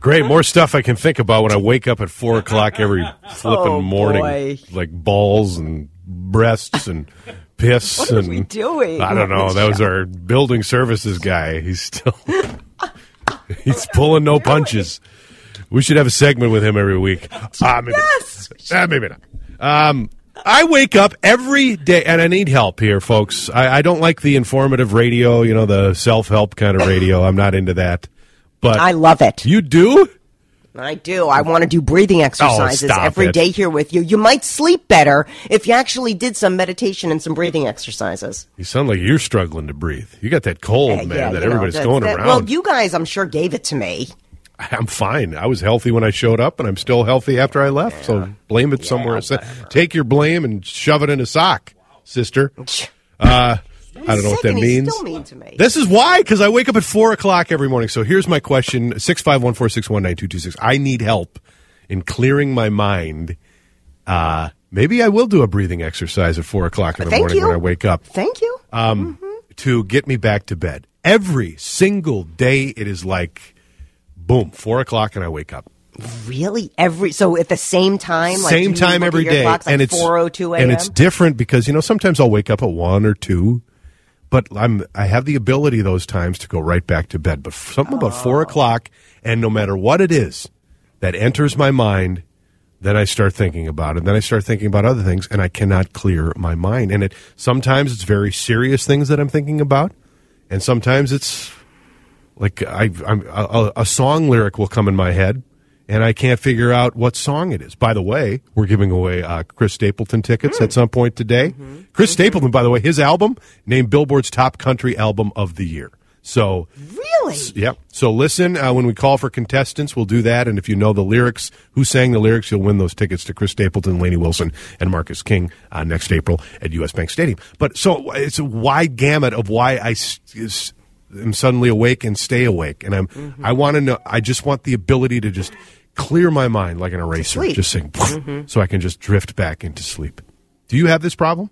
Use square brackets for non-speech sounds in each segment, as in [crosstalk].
Great, more stuff I can think about when I wake up at four o'clock every flipping Oh, morning, boy. like balls and breasts and piss. What are and we doing I don't know. That was our building services guy. He's still [laughs] he's pulling no punches. We should have a segment with him every week. Ah, maybe Yes! not. Ah, maybe not. Um, I wake up every day, and I need help here, folks. I, I don't like the informative radio, you know, the self help kind of radio. I'm not into that. But I love it. you do. I do. I want to do breathing exercises Oh, every it. day here with you. You might sleep better if you actually did some meditation and some breathing exercises. You sound like you're struggling to breathe. You got that cold, Uh, man, yeah, that know, everybody's that's- going that- around. Well, you guys, I'm sure, gave it to me. [laughs] I'm fine. I was healthy when I showed up, and I'm still healthy after I left. So blame it somewhere. else. Take your blame and shove it in a sock, sister. [laughs] Uh, I don't know what that means. still mean to me. This is why, because I wake up at four o'clock every morning. So here's my question: six five one four six one nine two two six. I need help in clearing my mind. Uh, maybe I will do a breathing exercise at four o'clock in the Thank morning you. when I wake up. Thank you. um, to get me back to bed. Every single day, it is like, boom, four o'clock, and I wake up. really? Every so at the same time? Like, Same time every day, clocks, like and it's 4:02 a.m. and it's different because you know sometimes I'll wake up at one or two, but I'm I have the ability those times to go right back to bed. But something about Oh. four o'clock, and no matter what it is that enters my mind. Then I start thinking about it. Then I start thinking about other things, and I cannot clear my mind. And it sometimes it's very serious things that I'm thinking about, and sometimes it's like I, I'm, a, a song lyric will come in my head, and I can't figure out what song it is. By the way, we're giving away uh, Chris Stapleton tickets at some point today. Chris Stapleton, by the way, his album named Billboard's top country album of the year. So really. Yep. So listen, uh, when we call for contestants, we'll do that. And if you know the lyrics, who sang the lyrics, you'll win those tickets to Chris Stapleton, Lainey Wilson, and Marcus King uh, next April at U.S. Bank Stadium. But so it's a wide gamut of why I s- am suddenly awake and stay awake. And I'm, I mm-hmm. want to know, I just want the ability to just clear my mind like an eraser, just saying, mm-hmm. so I can just drift back into sleep. Do you have this problem?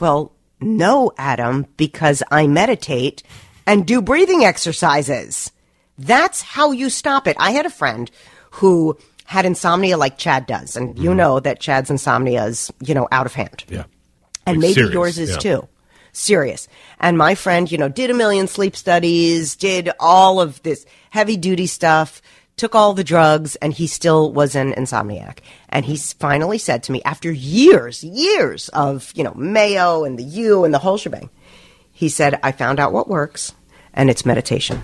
Well, no, Adam, because I meditate and do breathing exercises. That's how you stop it. I had a friend who had insomnia like Chad does, and you mm-hmm. know that Chad's insomnia is, you know, out of hand. Yeah. And Like maybe serious, yours is yeah. too. Serious. And my friend, you know, did a million sleep studies, did all of this heavy duty stuff, took all the drugs, and he still was an insomniac. And he finally said to me, after years, years of, you know, Mayo and the U and the whole shebang, he said, I found out what works, and it's meditation.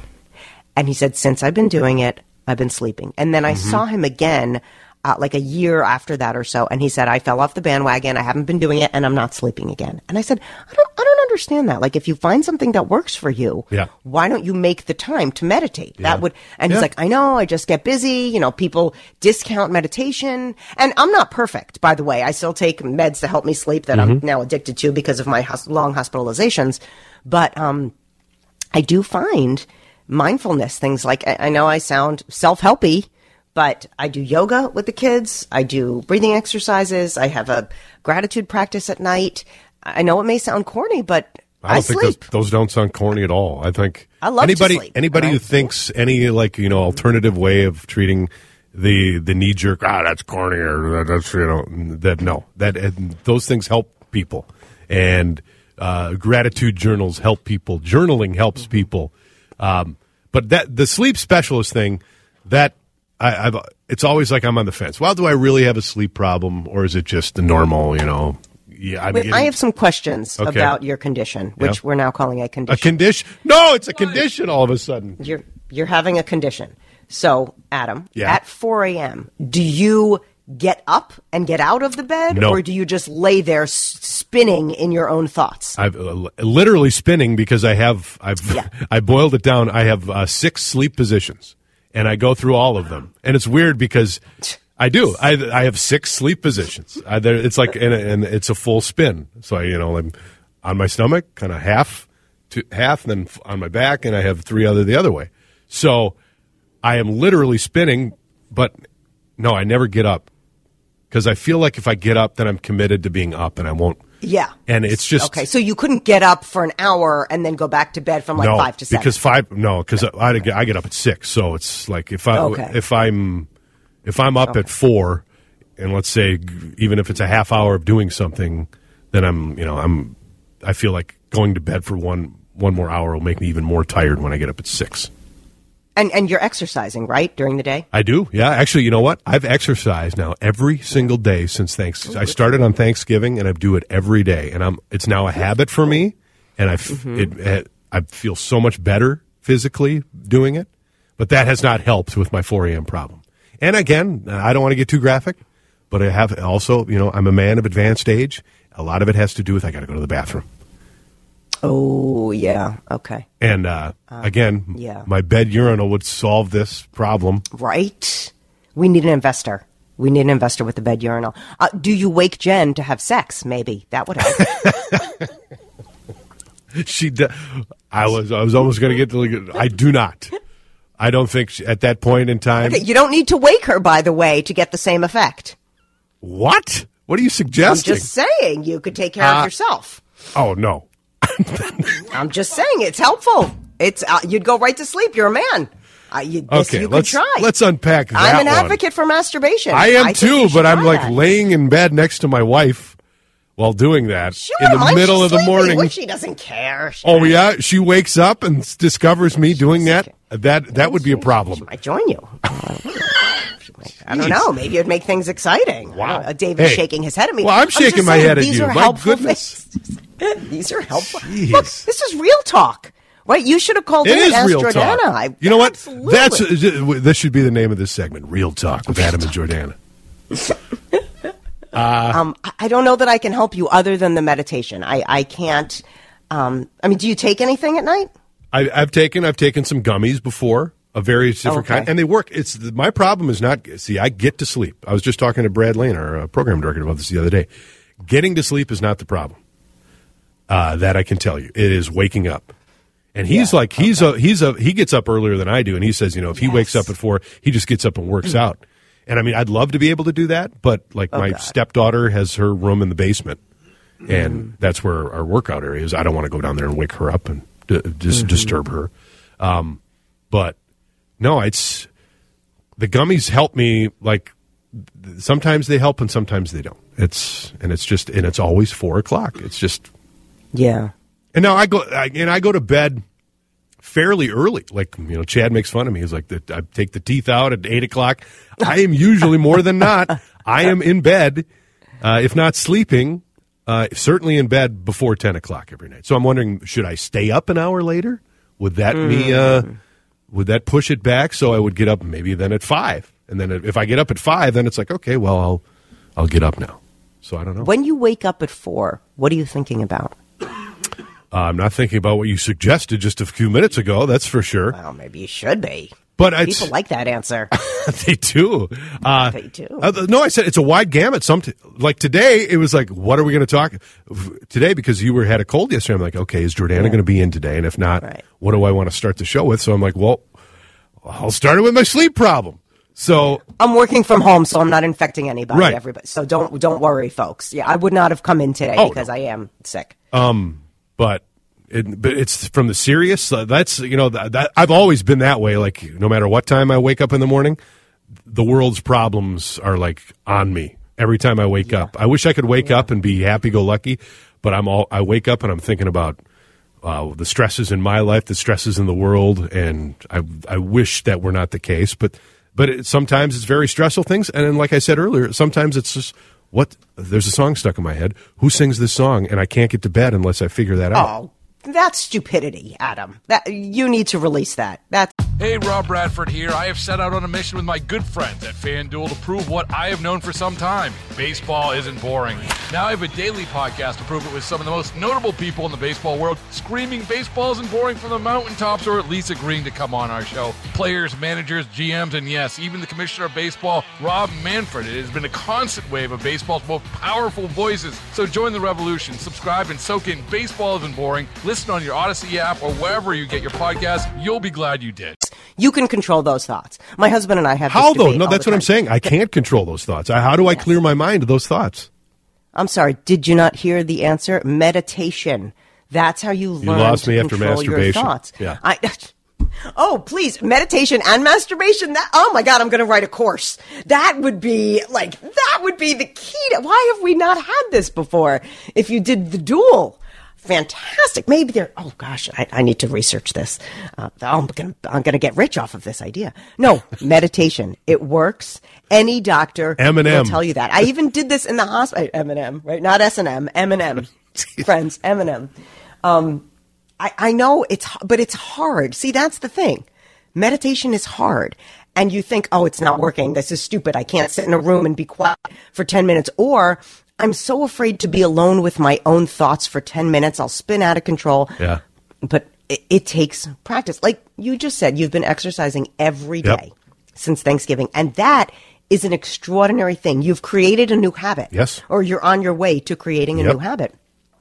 And he said, since I've been doing it, I've been sleeping. And then I Mm-hmm. saw him again, uh, like a year after that or so, and he said, I fell off the bandwagon. I haven't been doing it, and I'm not sleeping again. And I said, I don't, I don't understand that. Like, if you find something that works for you, Yeah. why don't you make the time to meditate? Yeah. That would, and Yeah. he's like, I know, I just get busy. You know, people discount meditation. And I'm not perfect, by the way. I still take meds to help me sleep that I'm Mm-hmm. now addicted to because of my hos- long hospitalizations. But, um, I do find mindfulness things like I, I know I sound self helpy, but I do yoga with the kids. I do breathing exercises. I have a gratitude practice at night. I know it may sound corny, but I I, don't think sleep. those, those don't sound corny at all. I think I love anybody sleep, anybody and who thinks any like you know alternative way of treating the the knee jerk ah that's corny or that's you know that no that and those things help people and uh, gratitude journals help people journaling helps people um, but that the sleep specialist thing that I, I've it's always like I'm on the fence. Well, do I really have a sleep problem or is it just the normal you know? Yeah, Wait, getting- I have some questions Okay. about your condition, which Yeah. we're now calling a condition. a condition. No, it's a condition. All of a sudden, you're you're having a condition. So, Adam, Yeah. at 4 a.m., do you get up and get out of the bed, No. or do you just lay there spinning in your own thoughts? I've uh, literally spinning because I have I've. [laughs] I boiled it down. I have uh, six sleep positions, and I go through all of them. And it's weird because I do. I I have six sleep positions. I, there, it's like and, and it's a full spin. So I, you know I'm on my stomach, kind of half to half, and then on my back, and I have three other the other way. So I am literally spinning, but no, I never get up because I feel like if I get up, then I'm committed to being up, and I won't. Yeah. And it's just Okay, so you couldn't get up for an hour and then go back to bed from like no, five to seven. because five no, because I, I get I get up at six, so it's like if I Okay. if I'm if I'm up at four, and let's say even if it's a half hour of doing something, then I'm you know I'm I feel like going to bed for one one more hour will make me even more tired when I get up at six. And and you're exercising right during the day. I do, yeah. Actually, you know what? I've exercised now every single day since thanks. Oh, I started on Thanksgiving, and I do it every day, and I'm. It's now a habit for me, and I f- mm-hmm. it, it I feel so much better physically doing it. But that has not helped with my 4 a.m. problem. And again, I don't want to get too graphic, but I have also, you know, I'm a man of advanced age. A lot of it has to do with I got to go to the bathroom. Oh yeah, okay, And uh, again, yeah. my bed urinal would solve this problem. right. We need an investor. We need an investor with the bed urinal. Uh, do you wake Jen to have sex? Maybe that would help. [laughs] she d- I was I was almost going to get to like, I do not. I don't think she, at that point in time. Okay, you don't need to wake her, by the way, to get the same effect. What? What are you I'm suggesting? just saying you could take care Uh, of yourself. oh no. I'm just saying it's helpful. It's uh, you'd go right to sleep. You're a man. Uh, you, this Okay, you let's could try. let's unpack that I'm an one. advocate for masturbation. I am think too, but I'm like that. laying in bed next to my wife while doing that Sure, in the middle of the sleeping. morning. Well, she doesn't care. She- Oh yeah, she wakes up and discovers me doing that. That that would be a She problem. might join you. [laughs] I don't know. Maybe it'd make things exciting. Wow. Uh, David's Hey. shaking his head at me. Well, I'm just shaking my saying, head at these you. Are My helpful goodness. things. [laughs] these are helpful. Jeez. Look, this is real talk. Right? You should have called It in is and real Jordana. talk. I, you know what? Absolutely. That's uh, this should be the name of this segment. Real talk with Adam and Jordana. [laughs] um, I- I don't know that I can help you other than the meditation. I, I can't. Um, I mean, do you take anything at night? I, I've taken I've taken some gummies before, a various different Okay. kind, and they work. It's my problem is not see. I get to sleep. I was just talking to Brad Lane, our uh, program director, about this the other day. Getting to sleep is not the problem. Uh, that I can tell you, it is waking up. And he's Yeah, like he's a he's a he gets up earlier than I do, and he says, you know, if he wakes up at four, he just gets up and works out. And I mean, I'd love to be able to do that, but like my Oh, God. stepdaughter has her room in the basement, and that's where our workout area is. I don't want to go down there and wake her up and d- just Mm-hmm. disturb her. Um, but no, it's the gummies help me. Like sometimes they help and sometimes they don't. It's and it's just and it's always four o'clock. It's just Yeah. and now I go I, and I go to bed fairly early. Like you know, Chad makes fun of me. He's like, that I take the teeth out at eight o'clock. [laughs] I am usually more than not. I am in bed, uh, if not sleeping, uh, certainly in bed before ten o'clock every night. So I'm wondering, should I stay up an hour later? Would that be uh, would that push it back so I would get up maybe then at five? And then if I get up at five, then it's like okay, well I'll I'll get up now. So I don't know. When you wake up at four, what are you thinking about? Uh, I'm not thinking about what you suggested just a few minutes ago. That's for sure. Well, maybe you should be. But People like that answer. [laughs] they do. Uh, They do. uh, no, I said it's a wide gamut. Some like today, it was like, what are we going to talk today? Because you were had a cold yesterday. I'm like, okay, is Jordana going to be in today? And if not, Right. what do I want to start the show with? So I'm like, well, I'll start it with my sleep problem. So I'm working from home, so I'm not infecting anybody. Right. Everybody, so don't don't worry, folks. Yeah, I would not have come in today Oh, because no. I am sick. Um, but it, but it's from the serious. That's you know that, that I've always been that way. Like no matter what time I wake up in the morning, the world's problems are like on me every time I wake up. I wish I could wake up and be happy go lucky, but I'm all I wake up and I'm thinking about. Uh, the stresses in my life, the stresses in the world, and I I wish that were not the case, but but it, sometimes it's very stressful things, and then, like I said earlier, sometimes it's just what there's a song stuck in my head. Who sings this song, and I can't get to bed unless I figure that out. Oh, that's stupidity, Adam. That you need to release that. That's Hey, Rob Bradford here. I have set out on a mission with my good friends at FanDuel to prove what I have known for some time baseball isn't boring. Now I have a daily podcast to prove it with some of the most notable people in the baseball world screaming baseball isn't boring from the mountaintops or at least agreeing to come on our show. Players, managers, GMs, and yes, even the commissioner of baseball, Rob Manfred. It has been a constant wave of baseball's most powerful voices. So join the revolution, subscribe, and soak in Baseball Isn't Boring. Listen on your Audacy app or wherever you get your podcast. You'll be glad you did. you can control those thoughts. My husband and I have How this though? No, that's the what I'm saying. I can't control those thoughts. How do I clear my mind of those thoughts? I'm sorry. Did you not hear the answer? Meditation. That's how you learn lost to me after control your masturbation. thoughts. Yeah. I, [laughs] oh, please, meditation and masturbation. That. Oh my God, I'm going to write a course. That would be like that would be the key. To, why have we not had this before? If you did the dual. Fantastic. Maybe they're. Oh gosh, I, I need to research this. Uh, I'm gonna I'm gonna get rich off of this idea. No [laughs] meditation. It works. Any doctor M&M. will tell you that. I even did this in the hospital. M&M, right? Not S and M. M&M. [laughs] friends. Eminem. Um, I I know it's but it's hard. See, that's the thing. Meditation is hard. And you think, oh, it's not working. This is stupid. I can't sit in a room and be quiet for 10 minutes. Or I'm so afraid to be alone with my own thoughts for 10 minutes. I'll spin out of control. Yeah. But it, it takes practice. Like you just said, you've been exercising every day Yep. since Thanksgiving. And that is an extraordinary thing. You've created a new habit. Yes. Or you're on your way to creating a Yep. new habit.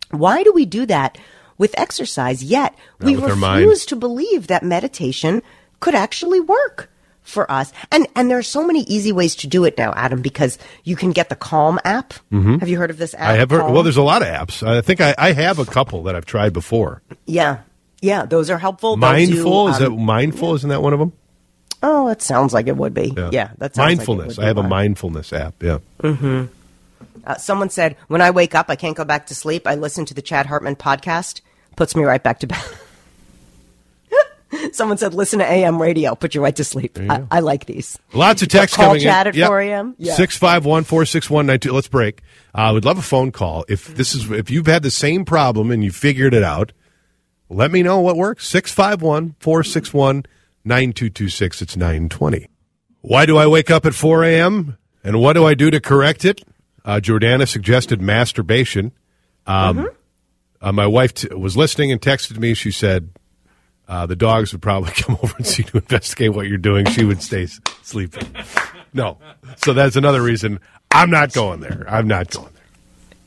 Why do we do that with exercise? Yet we with refuse to believe that meditation could actually work for us. And and there are so many easy ways to do it now, Adam, because you can get the Calm app. Have you heard of this app? Mm-hmm. I have heard, Calm? well, there's a lot of apps. I think I, I have a couple that I've tried before. yeah. Yeah, those are helpful. Mindful do, is that um, mindful? Isn't that one of them? Oh, it sounds like it would be. Yeah, that sounds like it mindfulness. would be I have a mindfulness app. Yeah. Uh, someone said, when I wake up, I can't go back to sleep. I listen to the Chad Hartman podcast. Puts me right back to bed. [laughs] someone said, listen to AM radio. Put you right to sleep. I, I like these. Lots of texts Call coming Chad in. at 4 a.m.? Yeah. Six five one four six one nine two. Let's break. I uh, would love a phone call if this is if you've had the same problem and you figured it out. Let me know what works. 651 461 9226. It's 920. Why do I wake up at 4 a.m.? And what do I do to correct it? Uh, Jordana suggested masturbation. Um, uh, my wife t- was listening and texted me. She said uh, the dogs would probably [laughs] come over and see to investigate what you're doing. She would stay s- sleeping. No. So that's another reason I'm not going there. I'm not going there.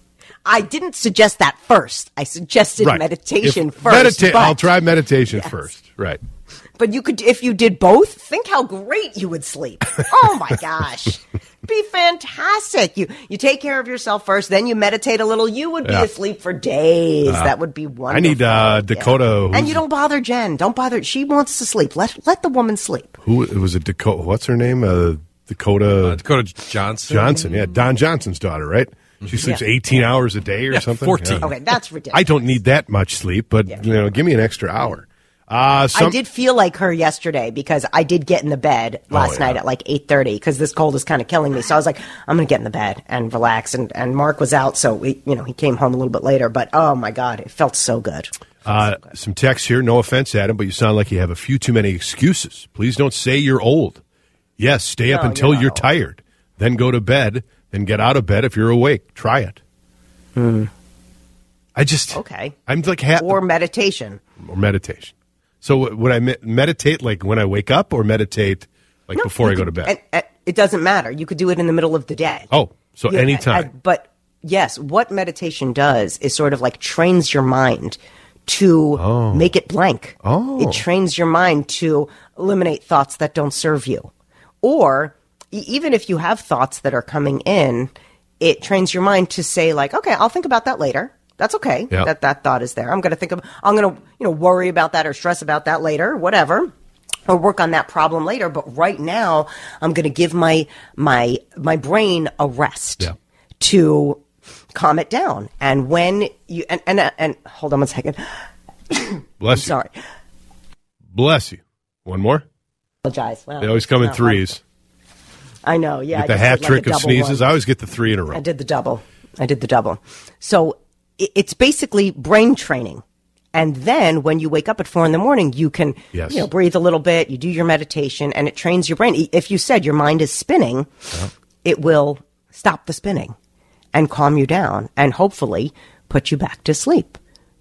I didn't suggest that first. I suggested Right. meditation If- first. medita- but, I'll try meditation first. Right. But you could, if you did both, think how great you would sleep. Oh my [laughs] gosh. Be fantastic. You you take care of yourself first, then you meditate a little. You would be Yeah. Uh, asleep for days. that would be wonderful. I need uh, Dakota. And you don't bother Jen. Don't bother. She wants to sleep. Let let the woman sleep. Who it was it? Dakota. What's her name? Uh, Dakota Uh, Dakota Johnson. Johnson. Yeah, Don Johnson's daughter, right? She sleeps Yeah. 18 hours a day or Yeah, something. 14. Yeah. Okay, that's ridiculous. I don't need that much sleep, but you know, give me an extra hour. Uh, some, I did feel like her yesterday because I did get in the bed last Oh, yeah. night at like eight thirty because this cold is kind of killing me. So I was like, I'm gonna get in the bed and relax. And and Mark was out, so we, you know, he came home a little bit later. But oh my god, it felt so good. Uh, some text here. No offense, Adam, but you sound like you have a few too many excuses. Please don't say you're old. Yes, stay up No, until you're you're tired. Then go to bed. Then get out of bed if you're awake. Try it. I just Hmm. Okay. I'm like ha- Or meditation. or meditation. So would I me- meditate like when I wake up, or meditate like before I go to bed? and- and it doesn't matter. You could do it in the middle of the day. oh, so Yeah, anytime. I- but yes, what meditation does is sort of like trains your mind to oh. make it blank. Oh. It trains your mind to eliminate thoughts that don't serve you. Or e- even if you have thoughts that are coming in, it trains your mind to say like, okay, I'll think about that later. That's okay. Yeah. That that thought is there. I'm going to think of I'm going to, you know, worry about that or stress about that later, whatever or work on that problem later but right now i'm going to give my my my brain a rest Yeah. to calm it down and when you and and, and hold on one second [coughs] Bless you. sorry Bless you. One more. apologize Wow, They always come in threes. i know yeah the just hat did like trick of sneezes. one. I always get the three in a row. I did the double. I did the double. So it's basically brain training. And then when you wake up at four in the morning, you can Yes. you know, breathe a little bit, you do your meditation, and it trains your brain. If you said your mind is spinning, it will stop the spinning and calm you down and hopefully put you back to sleep.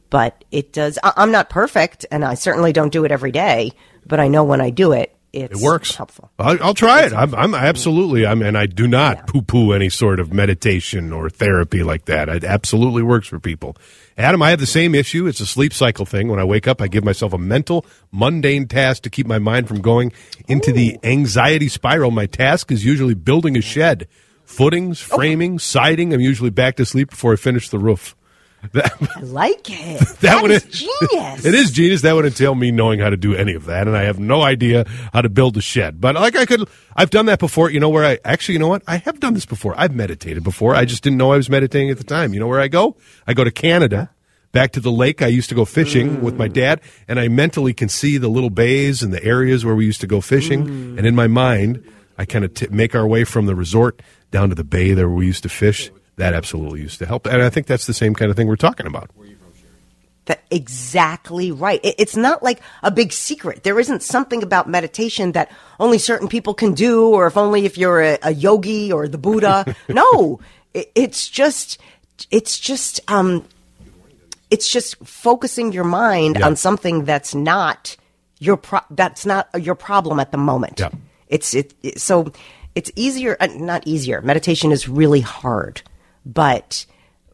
But it does. I- I'm not perfect, and I certainly don't do it every day. But I know when I do it, it's It works. helpful. I'll, I'll try it. I'm, I'm absolutely. I'm, and I do not poo-poo any sort of meditation or therapy like that. It absolutely works for people. Adam, I have the same issue. It's a sleep cycle thing. When I wake up, I give myself a mental, mundane task to keep my mind from going into the anxiety spiral. My task is usually building a shed, footings, framing, siding. I'm usually back to sleep before I finish the roof. That, I like it. [laughs] that that would is [laughs] genius. it is genius. That would entail me knowing how to do any of that, and I have no idea how to build a shed. But like I could, I've done that before. You know where I actually, you know what? I have done this before. I've meditated before. I just didn't know I was meditating at the time. You know where I go? I go to Canada. Back to the lake. I used to go fishing with my dad, and I mentally can see the little bays and the areas where we used to go fishing. Mm. And in my mind, I kind of t- make our way from the resort down to the bay there where we used to fish. That absolutely used to help. And I think that's the same kind of thing we're talking about. That exactly right. It, it's not like a big secret. There isn't something about meditation that only certain people can do, or if only if you're a, a yogi or the Buddha. [laughs] no, it, it's just, it's just, um, it's just focusing your mind Yeah. on something that's not your pro- that's not your problem at the moment. Yeah. It's it, it so it's easier, uh, not easier. Meditation is really hard, but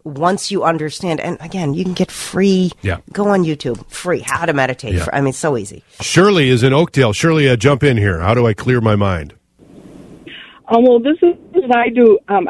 once you understand, and again, you can get free. Yeah. Go on YouTube, free how to meditate. Yeah. For, I mean, so easy. Shirley is in Oakdale. Shirley, uh, jump in here. How do I clear my mind? Um, well, this is what I do um,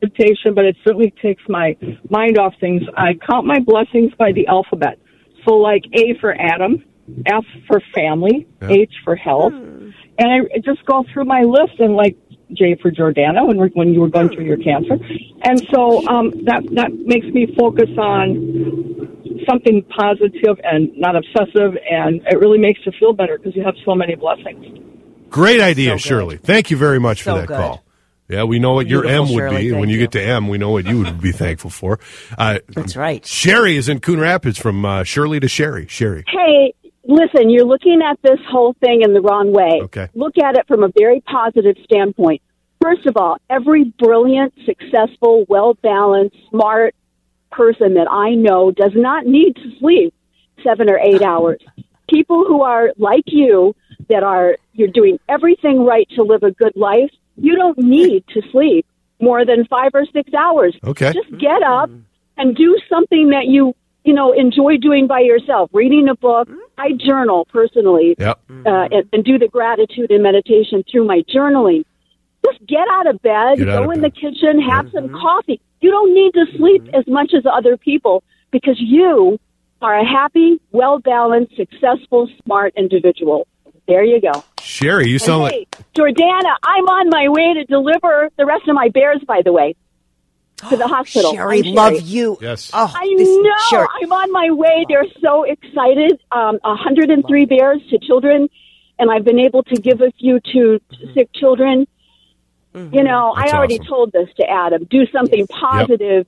meditation, but it certainly takes my mind off things. I count my blessings by the alphabet. So, like A for Adam, F for family, Yeah. H for health, and I just go through my list and like J for Jordana when when you were going through your cancer, and so um, that that makes me focus on something positive and not obsessive, and it really makes you feel better because you have so many blessings. Great idea, So. Shirley. Thank you very much So for that good. call. Yeah, we know what your M would Shirley. be. When you, you. get to M, we know what you would be thankful for. Uh, That's right. Sherry is in Coon Rapids from uh, Shirley to Sherry. Sherry. Hey, listen, you're looking at this whole thing in the wrong way. Okay. Look at it from a very positive standpoint. First of all, every brilliant, successful, well balanced, smart person that I know does not need to sleep seven or eight hours. [laughs] People who are like you, that are, you're doing everything right to live a good life, you don't need to sleep more than five or six hours. Okay. Just get up mm. and do something that you, you know, enjoy doing by yourself. Reading a book. Mm-hmm. I journal personally Yep. Mm-hmm. uh, and, and do the gratitude and meditation through my journaling. Just get out of bed, out go of in bed. the kitchen, have some mm-hmm. coffee. You don't need to sleep as much as other people because you are a happy, well balanced, successful, smart individual. There you go. Sherry, you And sound hey, like. Jordana, I'm on my way to deliver the rest of my bears, by the way, [gasps] to the hospital. Sherry, I'm Sherry. love you. Yes. Oh, I this- know. Sherry, I'm on my way. They're so excited. Um, 103 bears to children, and I've been able to give a few to sick children. You know, That's I already awesome. told this to Adam. Do something positive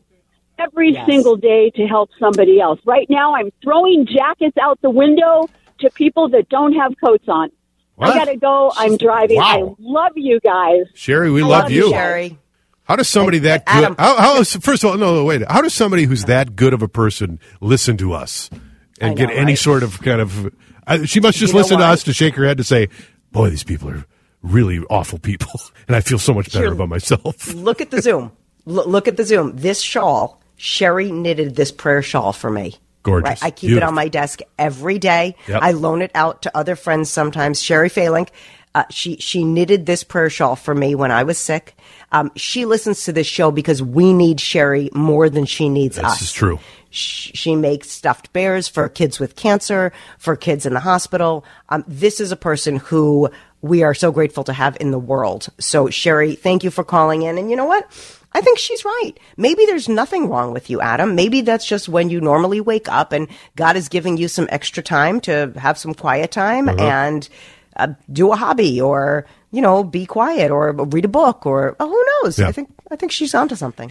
every Yes. single day to help somebody else. Right now, I'm throwing jackets out the window to people that don't have coats on. What? I got to go. I'm driving. Wow. I love you guys. Sherry, we I love love you. you, Sherry. How does somebody that good? How, first of all, no, no, wait. How does somebody who's that good of a person listen to us and I get any right? sort of kind of? Uh, she must just You listen to us to shake her head to say, "Boy, these people are really awful people," [laughs] and I feel so much better Sure. about myself. [laughs] Look at the Zoom. L- look at the Zoom. This shawl, Sherry knitted this prayer shawl for me. Gorgeous. Right? I keep it on my desk every day. Yep. I loan it out to other friends sometimes. Sherry Falink, uh, she she knitted this prayer shawl for me when I was sick. Um, she listens to this show because we need Sherry more than she needs This us. is true. Sh- She makes stuffed bears for kids with cancer, for kids in the hospital. Um, this is a person who we are so grateful to have in the world. So, Sherry, thank you for calling in. And you know what? I think she's right. Maybe there's nothing wrong with you, Adam. Maybe that's just when you normally wake up and God is giving you some extra time to have some quiet time and uh, do a hobby or, you know, be quiet or read a book or oh, who knows? Yeah. I think I think she's onto something.